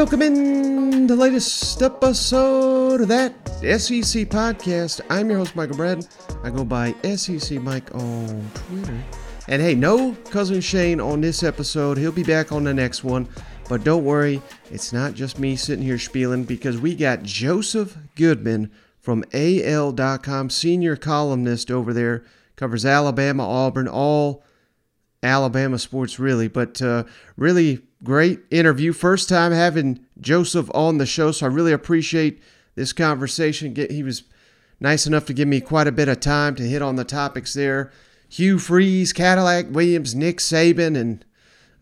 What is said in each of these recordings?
Welcome in the latest episode of that SEC podcast. I'm your host, Michael Bratton. I go by SEC Mike on Twitter. And hey, no cousin Shane on this episode. He'll be back on the next one. But don't worry, it's not just me sitting here spieling because we got Joseph Goodman from AL.com, senior columnist over there, covers Alabama, Auburn, all Alabama sports really. But uh, really great interview. First time having Joseph on the show, so I really appreciate this conversation. He was nice enough to give me quite a bit of time to hit on the topics there. Hugh Freeze, Cadillac Williams, Nick Saban, and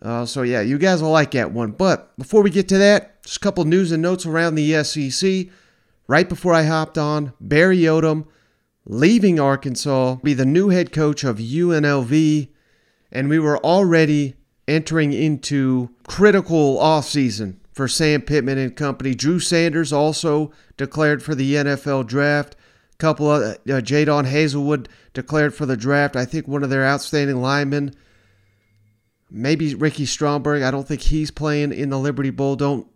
uh, so yeah, you guys will like that one. But before we get to that, just a couple news and notes around the SEC. Right before I hopped on, Barry Odom leaving Arkansas, be the new head coach of UNLV, and we were already entering into critical offseason for Sam Pittman and company. Drew Sanders also declared for the NFL draft. A couple of uh, Jadon Haselwood declared for the draft. I think one of their outstanding linemen, maybe Ricky Stromberg. I don't think he's playing in the Liberty Bowl. Don't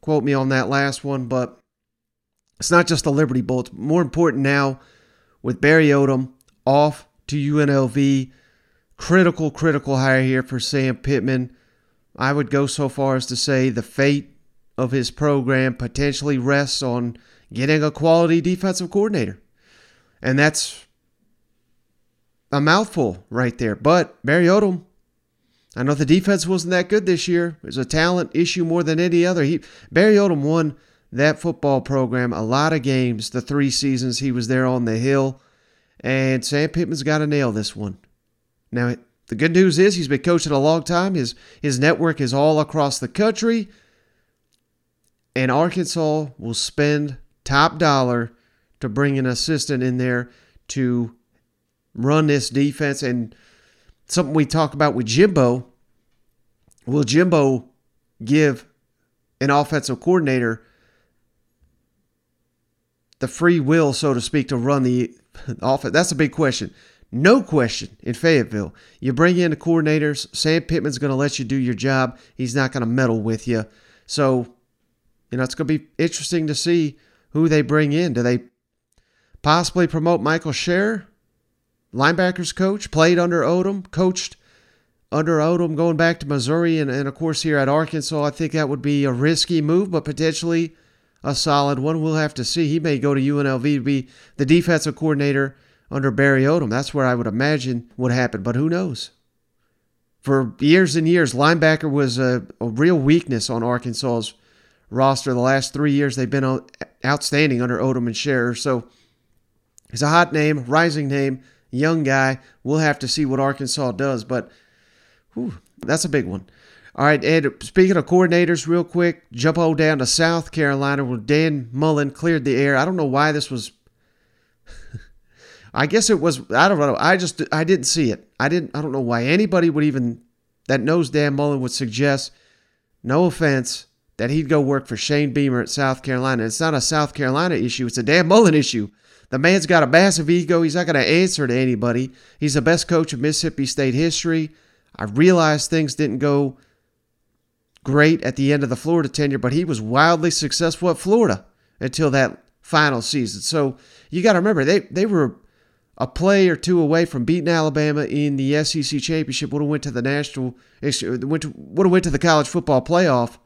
quote me on that last one, but it's not just the Liberty Bowl. It's more important now with Barry Odom off to UNLV. Critical, critical hire here for Sam Pittman. I would go so far as to say the fate of his program potentially rests on getting a quality defensive coordinator. And that's a mouthful right there. But Barry Odom, I know the defense wasn't that good this year. It was a talent issue more than any other. He Barry Odom won that football program a lot of games the three seasons he was there on the hill. And Sam Pittman's got to nail this one. Now, the good news is he's been coaching a long time. His his network is all across the country. And Arkansas will spend top dollar to bring an assistant in there to run this defense. And something we talk about with Jimbo will Jimbo give an offensive coordinator the free will, so to speak, to run the offense? That's a big question. No question in Fayetteville. You bring in the coordinators. Sam Pittman's going to let you do your job. He's not going to meddle with you. So, you know, it's going to be interesting to see who they bring in. Do they possibly promote Michael Scherer, linebackers coach, played under Odom, coached under Odom going back to Missouri, and, and of course here at Arkansas? I think that would be a risky move, but potentially a solid one. We'll have to see. He may go to UNLV to be the defensive coordinator under Barry Odom. That's where I would imagine would happen, but who knows? For years and years, linebacker was a, a real weakness on Arkansas's roster. The last three years, they've been outstanding under Odom and Scherer. So he's a hot name, rising name, young guy. We'll have to see what Arkansas does, but whew, that's a big one. All right, Ed, speaking of coordinators, real quick, jump on down to South Carolina where Dan Mullen cleared the air. I don't know why this was I guess it was. I don't know. I just I didn't see it. I didn't. I don't know why anybody would even that knows Dan Mullen would suggest. No offense, that he'd go work for Shane Beamer at South Carolina. It's not a South Carolina issue. It's a Dan Mullen issue. The man's got a massive ego. He's not going to answer to anybody. He's the best coach of Mississippi State history. I realize things didn't go great at the end of the Florida tenure, but he was wildly successful at Florida until that final season. So you got to remember they they were a play or two away from beating Alabama in the SEC championship. Would have went to the national, went would have went to the college football playoff,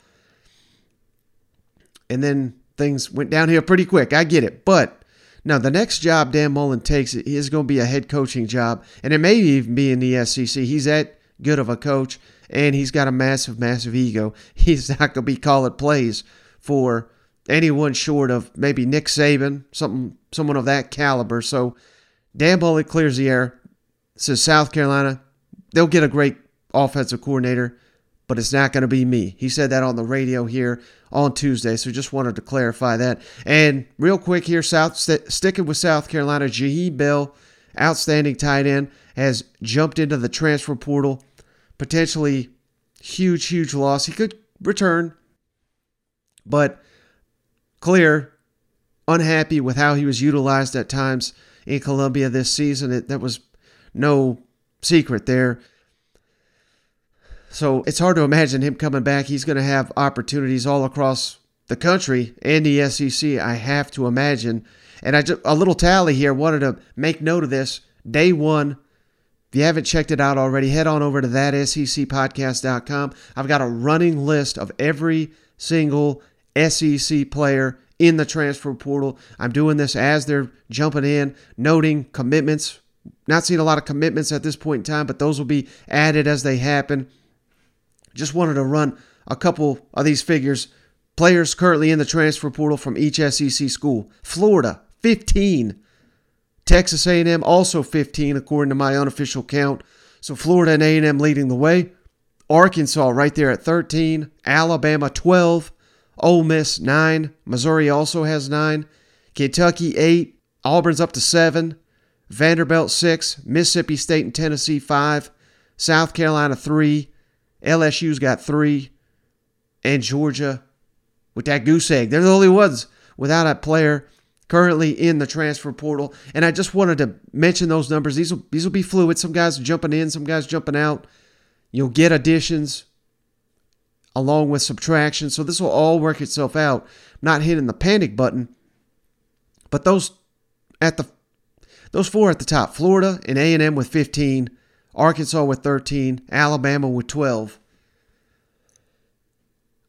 and then things went downhill pretty quick. I get it, but now the next job Dan Mullen takes is going to be a head coaching job, and it may even be in the SEC. He's that good of a coach, and he's got a massive, massive ego. He's not going to be calling plays for anyone short of maybe Nick Saban, something, someone of that caliber. So Dan Mullen clears the air. Says South Carolina, they'll get a great offensive coordinator, but it's not going to be me. He said that on the radio here on Tuesday, so just wanted to clarify that. And real quick here, South st- sticking with South Carolina, Jaheim Bell, outstanding tight end, has jumped into the transfer portal. Potentially huge, huge loss. He could return, but clear, unhappy with how he was utilized at times in Columbia this season. It, that was no secret there. So it's hard to imagine him coming back. He's going to have opportunities all across the country and the SEC, I have to imagine. And I just, a little tally here, wanted to make note of this. Day one, if you haven't checked it out already, head on over to thatsecpodcast.com. I've got a running list of every single SEC player in the transfer portal. I'm doing this as they're jumping in, noting commitments. Not seeing a lot of commitments at this point in time, but those will be added as they happen. Just wanted to run a couple of these figures. Players currently in the transfer portal from each SEC school. Florida, 15. Texas A&M also 15 according to my unofficial count. So Florida and A&M leading the way. Arkansas right there at 13, Alabama 12, Ole Miss 9, Missouri also has 9, Kentucky 8, Auburn's up to 7, Vanderbilt 6, Mississippi State and Tennessee 5, South Carolina 3, LSU's got 3, and Georgia with that goose egg. They're the only ones without a player currently in the transfer portal. And I just wanted to mention those numbers. These will these will be fluid. Some guys jumping in, some guys jumping out. You'll get additions along with subtraction. So this will all work itself out. I'm not hitting the panic button. But those at the those four at the top, Florida and A&M with 15, Arkansas with 13, Alabama with 12.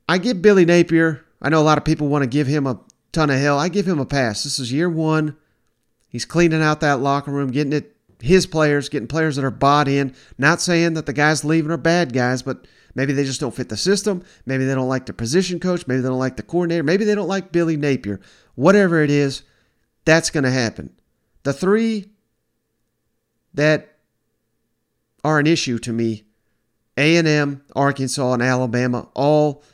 I give Billy Napier, I know a lot of people want to give him a ton of hell. I give him a pass. This is year one. He's cleaning out that locker room, getting it his players, getting players that are bought in. Not saying that the guys leaving are bad guys, but maybe they just don't fit the system. Maybe they don't like the position coach. Maybe they don't like the coordinator. Maybe they don't like Billy Napier. Whatever it is, that's going to happen. The three that are an issue to me A&M, Arkansas, and Alabama all –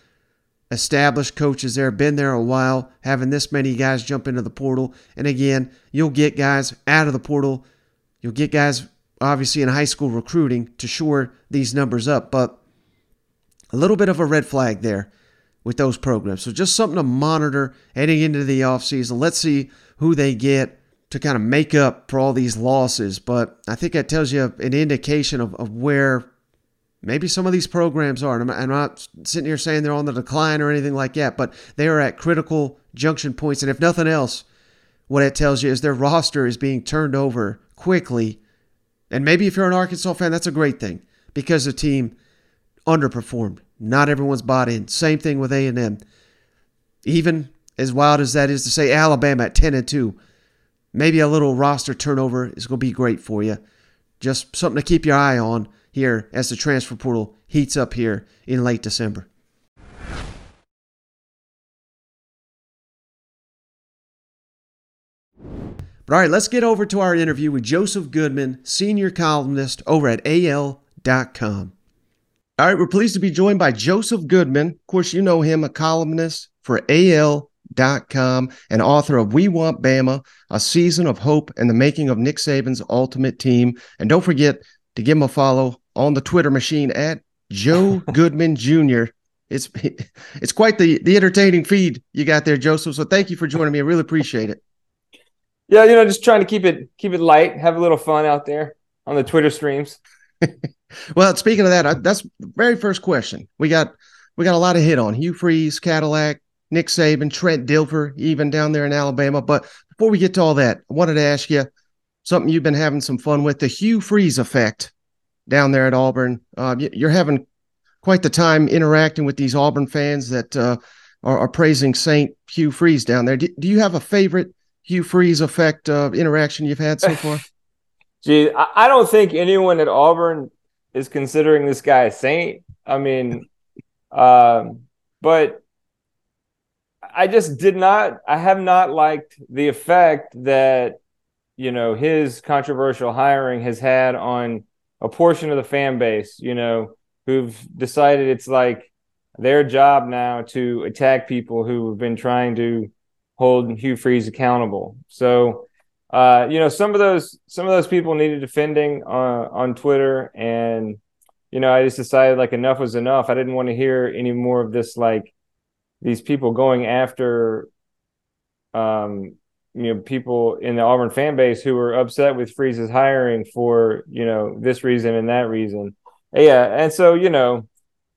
established coaches there, been there a while, having this many guys jump into the portal. And again, you'll get guys out of the portal. You'll get guys, obviously, in high school recruiting to shore these numbers up. But a little bit of a red flag there with those programs. So just something to monitor heading into the offseason. Let's see who they get to kind of make up for all these losses. But I think that tells you an indication of, of where Maybe some of these programs are. I'm not sitting here saying they're on the decline or anything like that, but they are at critical junction points. And if nothing else, what it tells you is their roster is being turned over quickly. And maybe if you're an Arkansas fan, that's a great thing because the team underperformed. Not everyone's bought in. Same thing with A&M. Even as wild as that is to say, Alabama at 10 and 2, maybe a little roster turnover is going to be great for you. Just something to keep your eye on here as the transfer portal heats up here in late December. But all right, let's get over to our interview with Joseph Goodman, senior columnist over at AL.com. All right, we're pleased to be joined by Joseph Goodman. Of course, you know him, a columnist for AL.com and author of We Want Bama, A Season of Hope and the Making of Nick Saban's Ultimate Team. And don't forget to give him a follow on the Twitter machine at Joe Goodman Jr. It's it's quite the the entertaining feed you got there, Joseph. So thank you for joining me. I really appreciate it. Yeah, you know, just trying to keep it keep it light, have a little fun out there on the Twitter streams. well, speaking of that, that's the very first question. We got we got a lot of hit on Hugh Freeze, Cadillac, Nick Saban, Trent Dilfer, even down there in Alabama. But before we get to all that, I wanted to ask you something you've been having some fun with the Hugh Freeze effect down there at Auburn. Uh, you're having quite the time interacting with these Auburn fans that uh, are, are, praising Saint Hugh Freeze down there. Do, do, you have a favorite Hugh Freeze effect uh, interaction you've had so far? Gee, I don't think anyone at Auburn is considering this guy a saint. I mean, um, but I just did not. I have not liked the effect that you know his controversial hiring has had on a portion of the fan base, you know, who've decided it's like their job now to attack people who have been trying to hold Hugh Freeze accountable. So, uh, you know, some of those some of those people needed defending on on Twitter, and you know, I just decided like enough was enough. I didn't want to hear any more of this like these people going after um you know people in the Auburn fan base who were upset with Freeze's hiring for you know this reason and that reason. Yeah, and so you know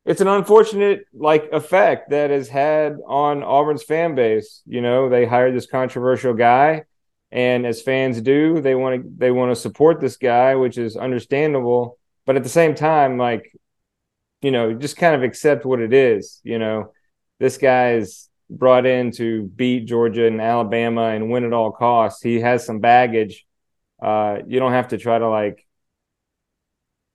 it's an unfortunate like effect that has had on Auburn's fan base. You know, they hired this controversial guy, and as fans do, they want to they want to support this guy, which is understandable. But at the same time, like you know, just kind of accept what it is. You know, this guy's brought in to beat Georgia and Alabama and win at all costs. He has some baggage. Uh, you don't have to try to like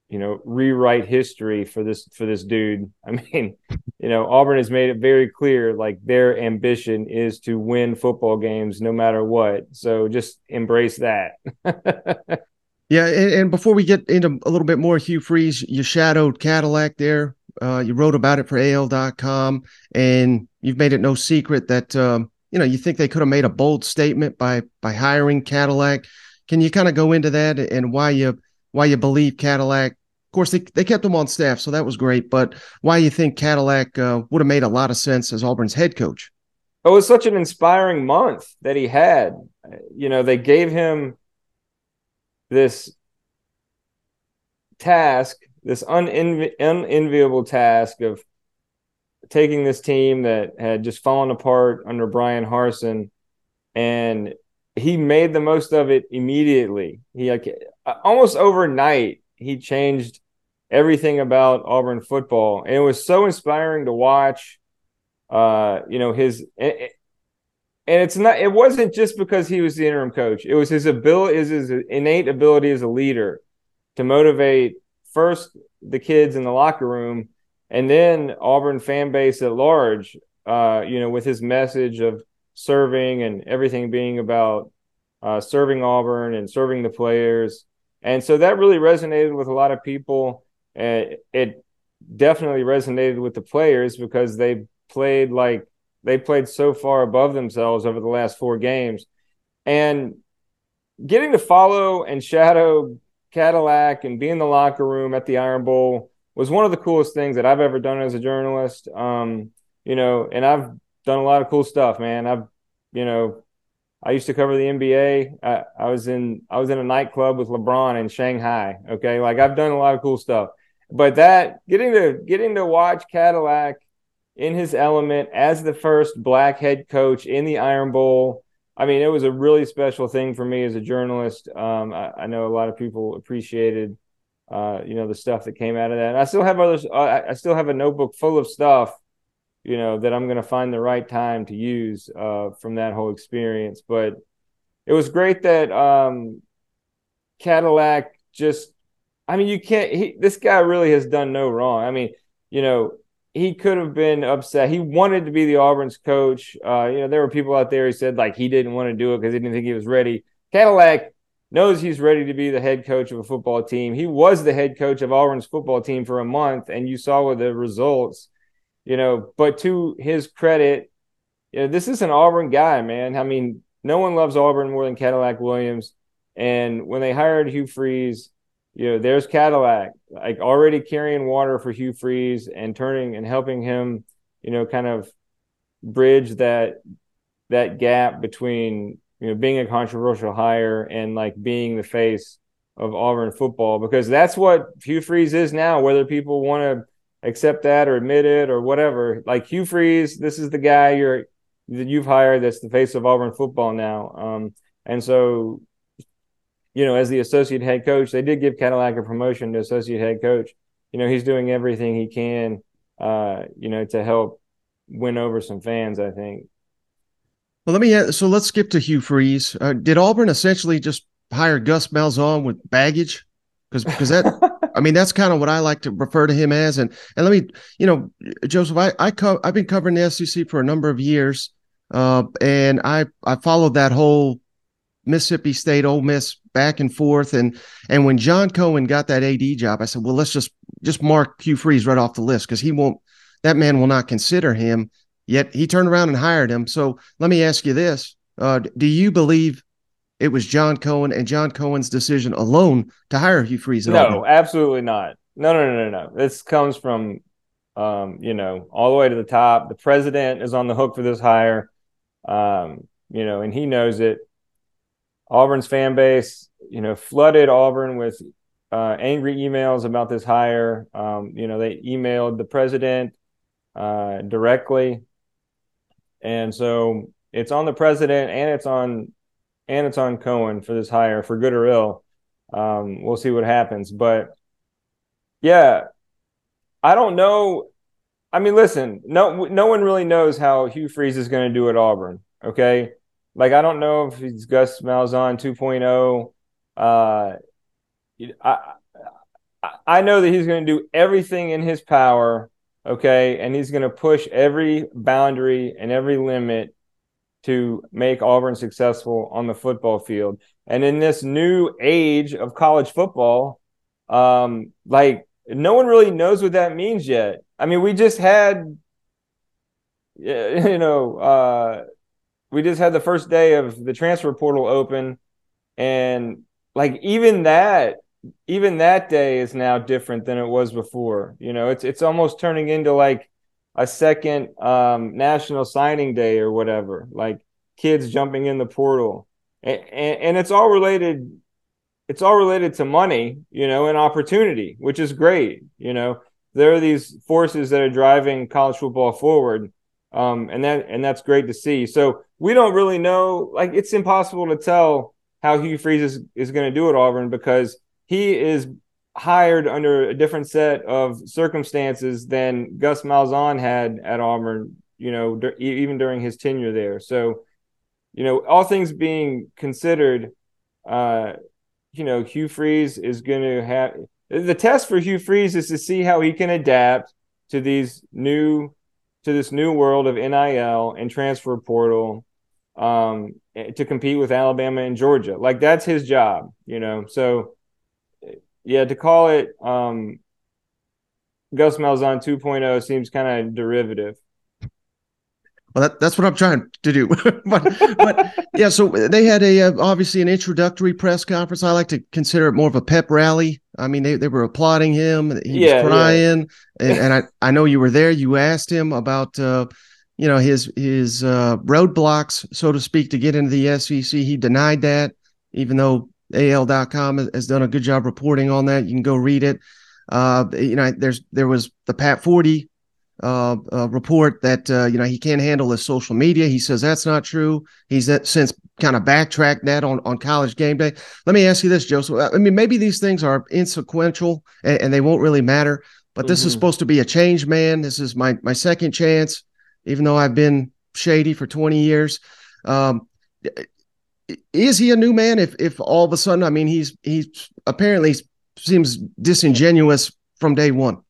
you know rewrite history for this for this dude i mean you know auburn has made it very clear like their ambition is to win football games no matter what so just embrace that yeah and, and, before we get into a little bit more hugh freeze you shadowed cadillac there uh, you wrote about it for al.com and you've made it no secret that um, you know you think they could have made a bold statement by by hiring cadillac can you kind of go into that and why you why you believe Cadillac of course, they, they kept him on staff, so that was great. But why you think Cadillac uh, would have made a lot of sense as Auburn's head coach? It was such an inspiring month that he had. You know, they gave him this task, this unenvi- unenviable task of taking this team that had just fallen apart under Brian Harsin, and he made the most of it immediately. He like almost overnight he changed everything about Auburn football, and it was so inspiring to watch. Uh, you know his, and it's not. It wasn't just because he was the interim coach. It was his ability, is his innate ability as a leader to motivate first the kids in the locker room, and then Auburn fan base at large. Uh, you know, with his message of serving and everything being about uh, serving Auburn and serving the players. And so that really resonated with a lot of people. And it definitely resonated with the players because they played like they played so far above themselves over the last four games. And getting to follow and shadow Cadillac and be in the locker room at the Iron Bowl was one of the coolest things that I've ever done as a journalist. Um, you know, and I've done a lot of cool stuff, man. I've, you know, I used to cover the NBA. I, I, was in I was in a nightclub with LeBron in Shanghai. Okay, like I've done a lot of cool stuff. But that getting to getting to watch Cadillac in his element as the first black head coach in the Iron Bowl. I mean, it was a really special thing for me as a journalist. Um, I, I, know a lot of people appreciated, uh, you know, the stuff that came out of that. And I still have others. Uh, I still have a notebook full of stuff you know that I'm going to find the right time to use uh, from that whole experience. But it was great that um, Cadillac just. I mean, you can't. He, this guy really has done no wrong. I mean, you know, he could have been upset. He wanted to be the Auburn's coach. Uh, you know, there were people out there who said like he didn't want to do it because he didn't think he was ready. Cadillac knows he's ready to be the head coach of a football team. He was the head coach of Auburn's football team for a month, and you saw with the results you know, but to his credit, you know, this is an Auburn guy, man. I mean, no one loves Auburn more than Cadillac Williams. And when they hired Hugh Freeze, you know, there's Cadillac, like already carrying water for Hugh Freeze and turning and helping him, you know, kind of bridge that that gap between you know being a controversial hire and like being the face of Auburn football because that's what Hugh Freeze is now. Whether people want to accept that or admit it or whatever. Like Hugh Freeze, this is the guy you're that you've hired that's the face of Auburn football now. Um, and so, you know, as the associate head coach, they did give Cadillac a promotion to associate head coach. You know, he's doing everything he can, uh, you know, to help win over some fans. I think. Well, let me. So let's skip to Hugh Freeze. Uh, did Auburn essentially just hire Gus Malzahn with baggage? Because because that I mean, that's kind of what I like to refer to him as. And and let me, you know, Joseph, I I co- I've been covering the SEC for a number of years, uh, and I I followed that whole Mississippi State Ole Miss back and forth. And and when John Cohen got that AD job, I said, well, let's just just mark Hugh Freeze right off the list because he won't. That man will not consider him. Yet he turned around and hired him. So let me ask you this: uh, Do you believe it was John Cohen and John Cohen's decision alone to hire Hugh Freeze. no, Auburn. absolutely not. No, no, no, no, no. This comes from, um, you know, all the way to the top. The president is on the hook for this hire, um, you know, and he knows it. Auburn's fan base, you know, flooded Auburn with uh, angry emails about this hire. Um, you know, they emailed the president uh, directly, and so it's on the president and it's on and it's on Cohen for this hire, for good or ill. Um, we'll see what happens, but yeah, I don't know. I mean, listen, no, no one really knows how Hugh Freeze is going to do at Auburn. Okay, like I don't know if he's Gus Malzahn 2.0. Uh, I I know that he's going to do everything in his power. Okay, and he's going to push every boundary and every limit to make Auburn successful on the football field. And in this new age of college football, um, like no one really knows what that means yet. I mean, we just had, you know, uh, we just had the first day of the transfer portal open, and like even that, even that day is now different than it was before. You know, it's it's almost turning into like a second um, national signing day or whatever. Like kids jumping in the portal, and, and, and it's all related it's all related to money, you know, and opportunity, which is great. You know, there are these forces that are driving college football forward, um, and that and that's great to see. So we don't really know, like, it's impossible to tell how Hugh Freeze is, is going to do at Auburn because he is hired under a different set of circumstances than Gus Malzahn had at Auburn. You know, d- even during his tenure there. So, you know, all things being considered. Uh, you know, Hugh Freeze is going to have the test for Hugh Freeze is to see how he can adapt to these new to this new world of NIL and transfer portal um, to compete with Alabama and Georgia. Like that's his job, you know. So yeah, to call it um, Gus Malzahn 2.0 seems kind of derivative. Well, that, that's what I'm trying to do. but, but yeah, so they had a uh, obviously an introductory press conference. I like to consider it more of a pep rally. I mean, they, they were applauding him. He yeah, was crying, yeah. and, and, I I know you were there. You asked him about uh, you know his his uh, roadblocks, so to speak, to get into the SEC. He denied that, even though AL.com has done a good job reporting on that. You can go read it. Uh, you know, there's there was the Pat Forde uh, uh, report that uh, you know he can't handle his social media. He says that's not true. He's since kind of backtracked that on on college game day. Let me ask you this, Joseph. I mean, maybe these things are insequential and, and they won't really matter. But this mm-hmm. is supposed to be a change man. This is my my second chance, even though I've been shady for twenty years. Um, is he a new man? If if all of a sudden, I mean, he's he's apparently seems disingenuous from day one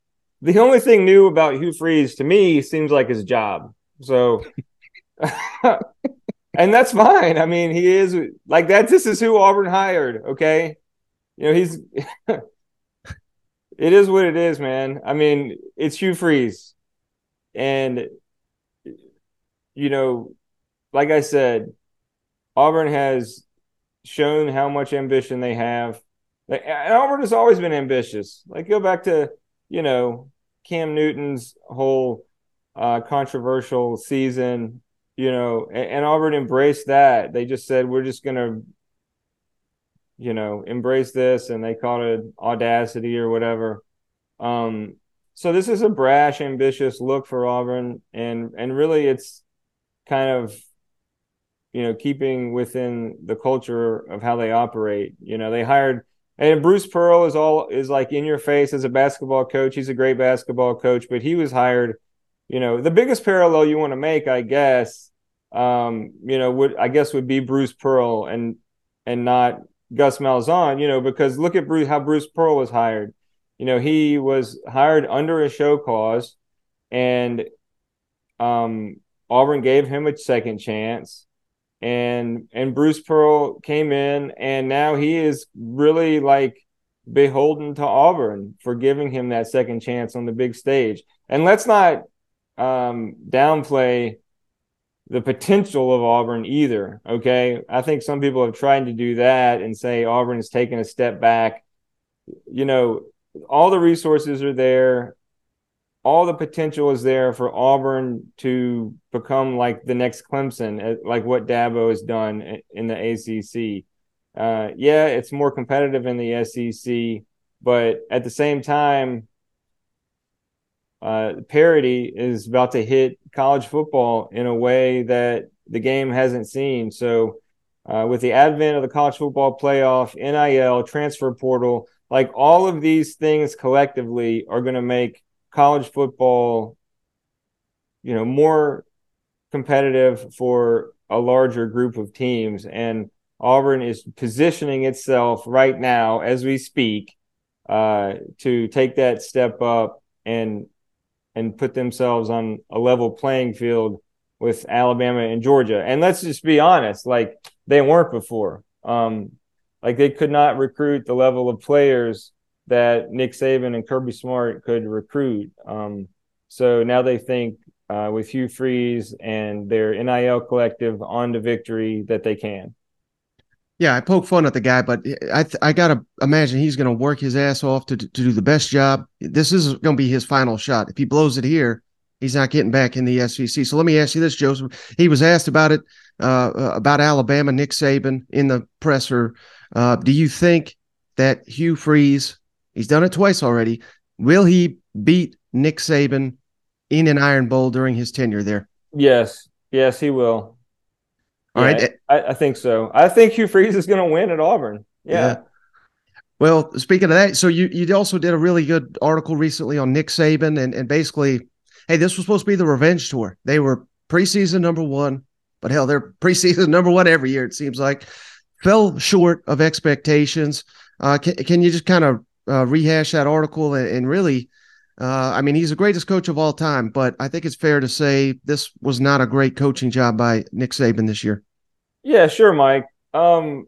the only thing new about Hugh Freeze to me seems like his job. So, and that's fine. I mean, he is like that. This is who Auburn hired. Okay, you know he's. it is what it is, man. I mean, it's Hugh Freeze, and you know, like I said, Auburn has shown how much ambition they have. And Auburn has always been ambitious. Like go back to you know, Cam Newton's whole uh, controversial season, you know, and, and Auburn embraced that. They just said, we're just to, you know, embrace this. And they called it audacity or whatever. Um, so this is a brash, ambitious look for Auburn. And, and really it's kind of, you know, keeping within the culture of how they operate. You know, they hired and Bruce Pearl is all is like in your face as a basketball coach. He's a great basketball coach, but he was hired. You know, the biggest parallel you want to make, I guess, um, you know, would I guess would be Bruce Pearl and and not Gus Malzahn. You know, because look at Bruce how Bruce Pearl was hired. You know, he was hired under a show cause, and um, Auburn gave him a second chance and and Bruce Pearl came in and now he is really like beholden to Auburn for giving him that second chance on the big stage. And let's not um, downplay the potential of Auburn either. Okay. I think some people have tried to do that and say Auburn has taken a step back. You know, all the resources are there all the potential is there for Auburn to become like the next Clemson, eh, like what Dabo has done in the ACC. uh, yeah, it's more competitive in the SEC, but at the same time, uh, parity is about to hit college football in a way that the game hasn't seen. So, uh, with the advent of the college football playoff, NIL, transfer portal, like all of these things collectively are going to make college football, you know, more competitive for a larger group of teams. And Auburn is positioning itself right now as we speak uh, to take that step up and and put themselves on a level playing field with Alabama and Georgia. And let's just be honest, like they weren't before. Um, like they could not recruit the level of players that Nick Saban and Kirby Smart could recruit. Um, so now they think uh, with Hugh Freeze and their NIL collective on to victory that they can. Yeah, I poke fun at the guy, but I th- I gotta imagine he's gonna work his ass off to to do the best job. This is gonna be his final shot. If he blows it here, he's not getting back in the SEC. So let me ask you this, Joseph. He was asked about it uh, uh, about Alabama, Nick Saban in the presser. Uh, do you think that Hugh Freeze, he's done it twice already, will he beat Nick Saban in an Iron Bowl during his tenure there? Yes, yes, he will. All yeah, right, I, I, think so. I think Hugh Freeze is going to win at Auburn. Yeah. yeah. Well, speaking of that, so you you also did a really good article recently on Nick Saban and and basically, hey, this was supposed to be the revenge tour. They were preseason number one, but hell, they're preseason number one every year. It seems like fell short of expectations. Uh, can can you just kind of uh, rehash that article and, and really? Uh, I mean, he's the greatest coach of all time, but I think it's fair to say this was not a great coaching job by Nick Saban this year. Yeah, sure, Mike. Um,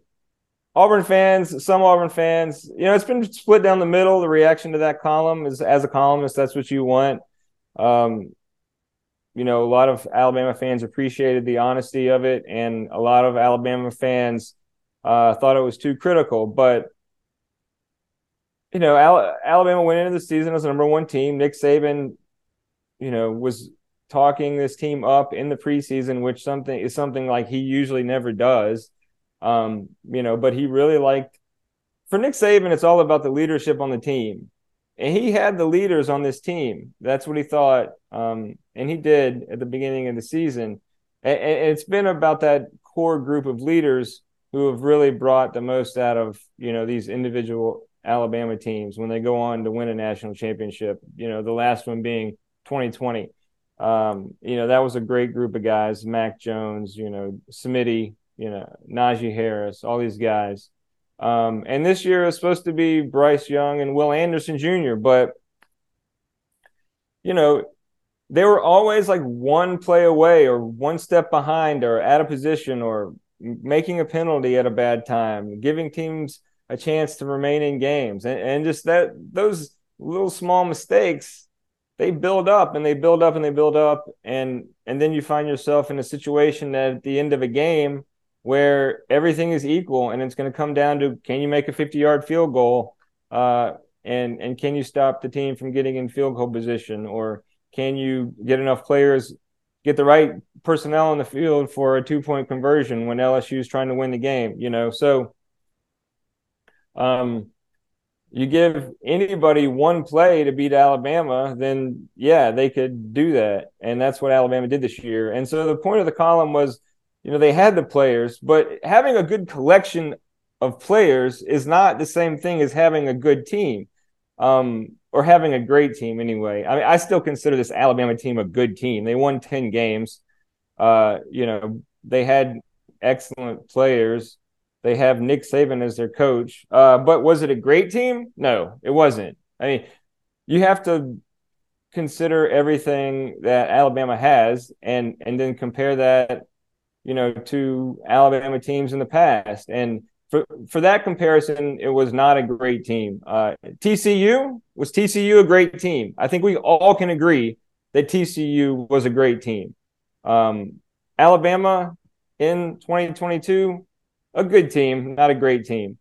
Auburn fans, some Auburn fans, you know, it's been split down the middle. The reaction to that column is, as a columnist, that's what you want. Um, you know, a lot of Alabama fans appreciated the honesty of it, and a lot of Alabama fans uh, thought it was too critical. But you know, Al- Alabama went into the season as the number one team. Nick Saban, you know, was talking this team up in the preseason, which something is something like he usually never does. Um, you know, but he really liked for Nick Saban, it's all about the leadership on the team. And he had the leaders on this team. That's what he thought. Um, and he did at the beginning of the season. And, and it's been about that core group of leaders who have really brought the most out of, you know, these individual Alabama teams when they go on to win a national championship. You know, the last one being 2020. Um, you know, that was a great group of guys. Mac Jones, you know, Smitty, you know, Najee Harris, all these guys. Um, and this year is supposed to be Bryce Young and Will Anderson Jr., but you know, they were always like one play away or one step behind or out of position or making a penalty at a bad time, giving teams a chance to remain in games. And, and just that those little small mistakes, they build up and they build up and they build up. And and then you find yourself in a situation that at the end of a game where everything is equal and it's going to come down to can you make a 50 yard field goal uh, and and can you stop the team from getting in field goal position or can you get enough players get the right personnel in the field for a two point conversion when LSU is trying to win the game you know so um, you give anybody one play to beat Alabama, then yeah, they could do that. And that's what Alabama did this year. And so the point of the column was, you know, they had the players, but having a good collection of players is not the same thing as having a good team. Um, or having a great team anyway. I mean, I still consider this Alabama team a good team. They won 10 games. Uh, you know, they had excellent players. They have Nick Saban as their coach. Uh, but was it a great team? No, it wasn't. I mean, you have to consider everything that Alabama has and and then compare that, you know, to Alabama teams in the past. And for for that comparison, it was not a great team. Uh, TCU was TCU a great team. I think we all can agree that TCU was a great team. Um, Alabama in 2022 a good team, not a great team.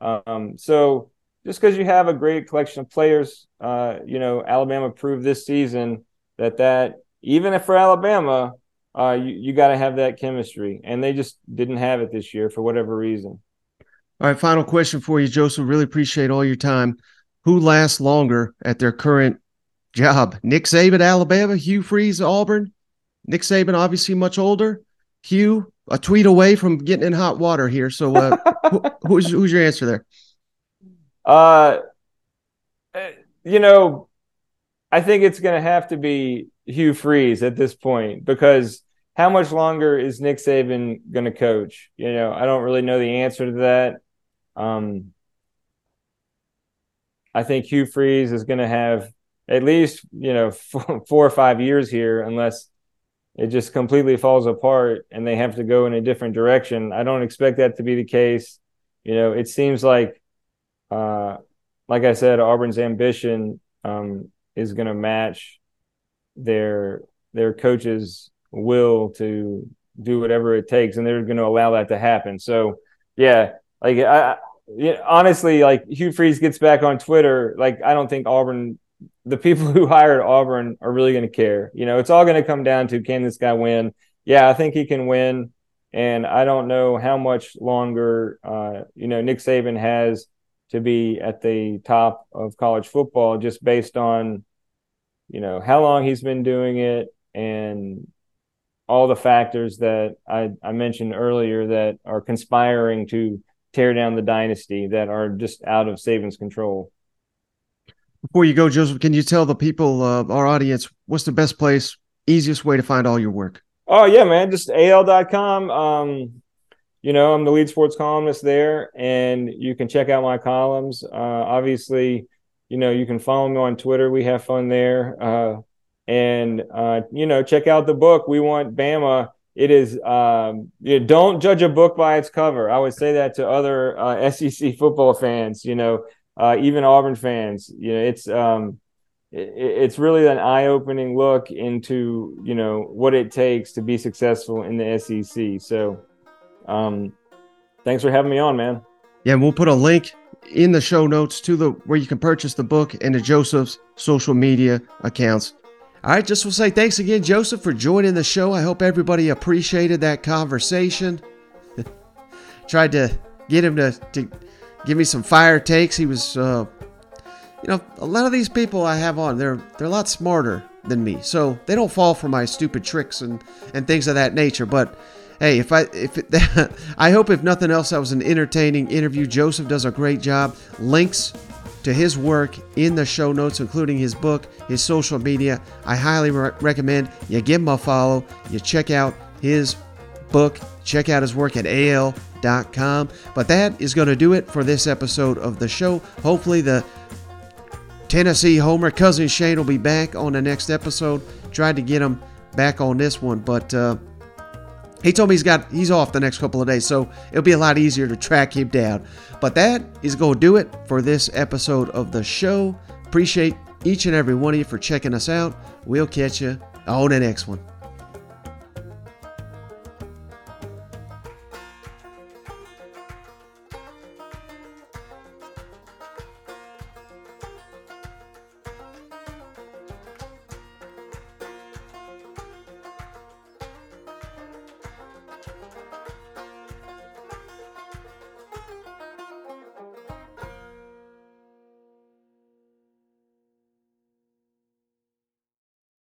Um, so just because you have a great collection of players, uh, you know, Alabama proved this season that that even if for Alabama, uh, you, you got to have that chemistry, and they just didn't have it this year for whatever reason. All right, final question for you, Joseph. Really appreciate all your time. Who lasts longer at their current job? Nick Saban, Alabama, Hugh Freeze, Auburn. Nick Saban, obviously much older. Hugh, a tweet away from getting in hot water here. So, uh, who, who's who's your answer there? Uh, you know, I think it's going to have to be Hugh Freeze at this point because how much longer is Nick Saban going to coach? You know, I don't really know the answer to that. Um, I think Hugh Freeze is going to have at least you know four, four or five years here, unless it just completely falls apart and they have to go in a different direction. I don't expect that to be the case. You know, it seems like, uh, like I said, Auburn's ambition um, is going to match their their coaches' will to do whatever it takes, and they're going to allow that to happen. So, yeah, like I, yeah, honestly, like Hugh Freeze gets back on Twitter, like I don't think Auburn, the people who hired Auburn are really going to care. You know, it's all going to come down to can this guy win? Yeah, I think he can win, and I don't know how much longer, uh, you know, Nick Saban has to be at the top of college football just based on, you know, how long he's been doing it and all the factors that I, I mentioned earlier that are conspiring to tear down the dynasty that are just out of Saban's control. Before you go, Joseph, can you tell the people, uh, our audience, what's the best place, easiest way to find all your work? Oh, yeah, man. Just al.com. Um, you know, I'm the lead sports columnist there, and you can check out my columns. Uh, obviously, you know, you can follow me on Twitter. We have fun there. Uh, and, uh, you know, check out the book. We want Bama it is um, you know, don't judge a book by its cover. I would say that to other uh, SEC football fans, you know, uh, even Auburn fans. You know, it's um, it, it's really an eye-opening look into you know what it takes to be successful in the SEC. So, um, thanks for having me on, man. Yeah, we'll put a link in the show notes to the where you can purchase the book and to Joseph's social media accounts. All right, just will say thanks again, Joseph, for joining the show. I hope everybody appreciated that conversation. Tried to get him to, to give me some fire takes. He was, uh, you know, a lot of these people I have on, they're they're a lot smarter than me, so they don't fall for my stupid tricks and and things of that nature. But hey, if I if it, I hope if nothing else, that was an entertaining interview. Joseph does a great job. Links to his work in the show notes, including his book, his social media. I highly re- recommend you give him a follow, you check out his book, check out his work at al.com. But that is going to do it for this episode of the show. Hopefully, the Tennessee Homer cousin Shane will be back on the next episode. Tried to get him back on this one, but uh, he told me he's got he's off the next couple of days, so it'll be a lot easier to track him down. But that is going to do it for this episode of the show. Appreciate each and every one of you for checking us out. We'll catch you on the next one.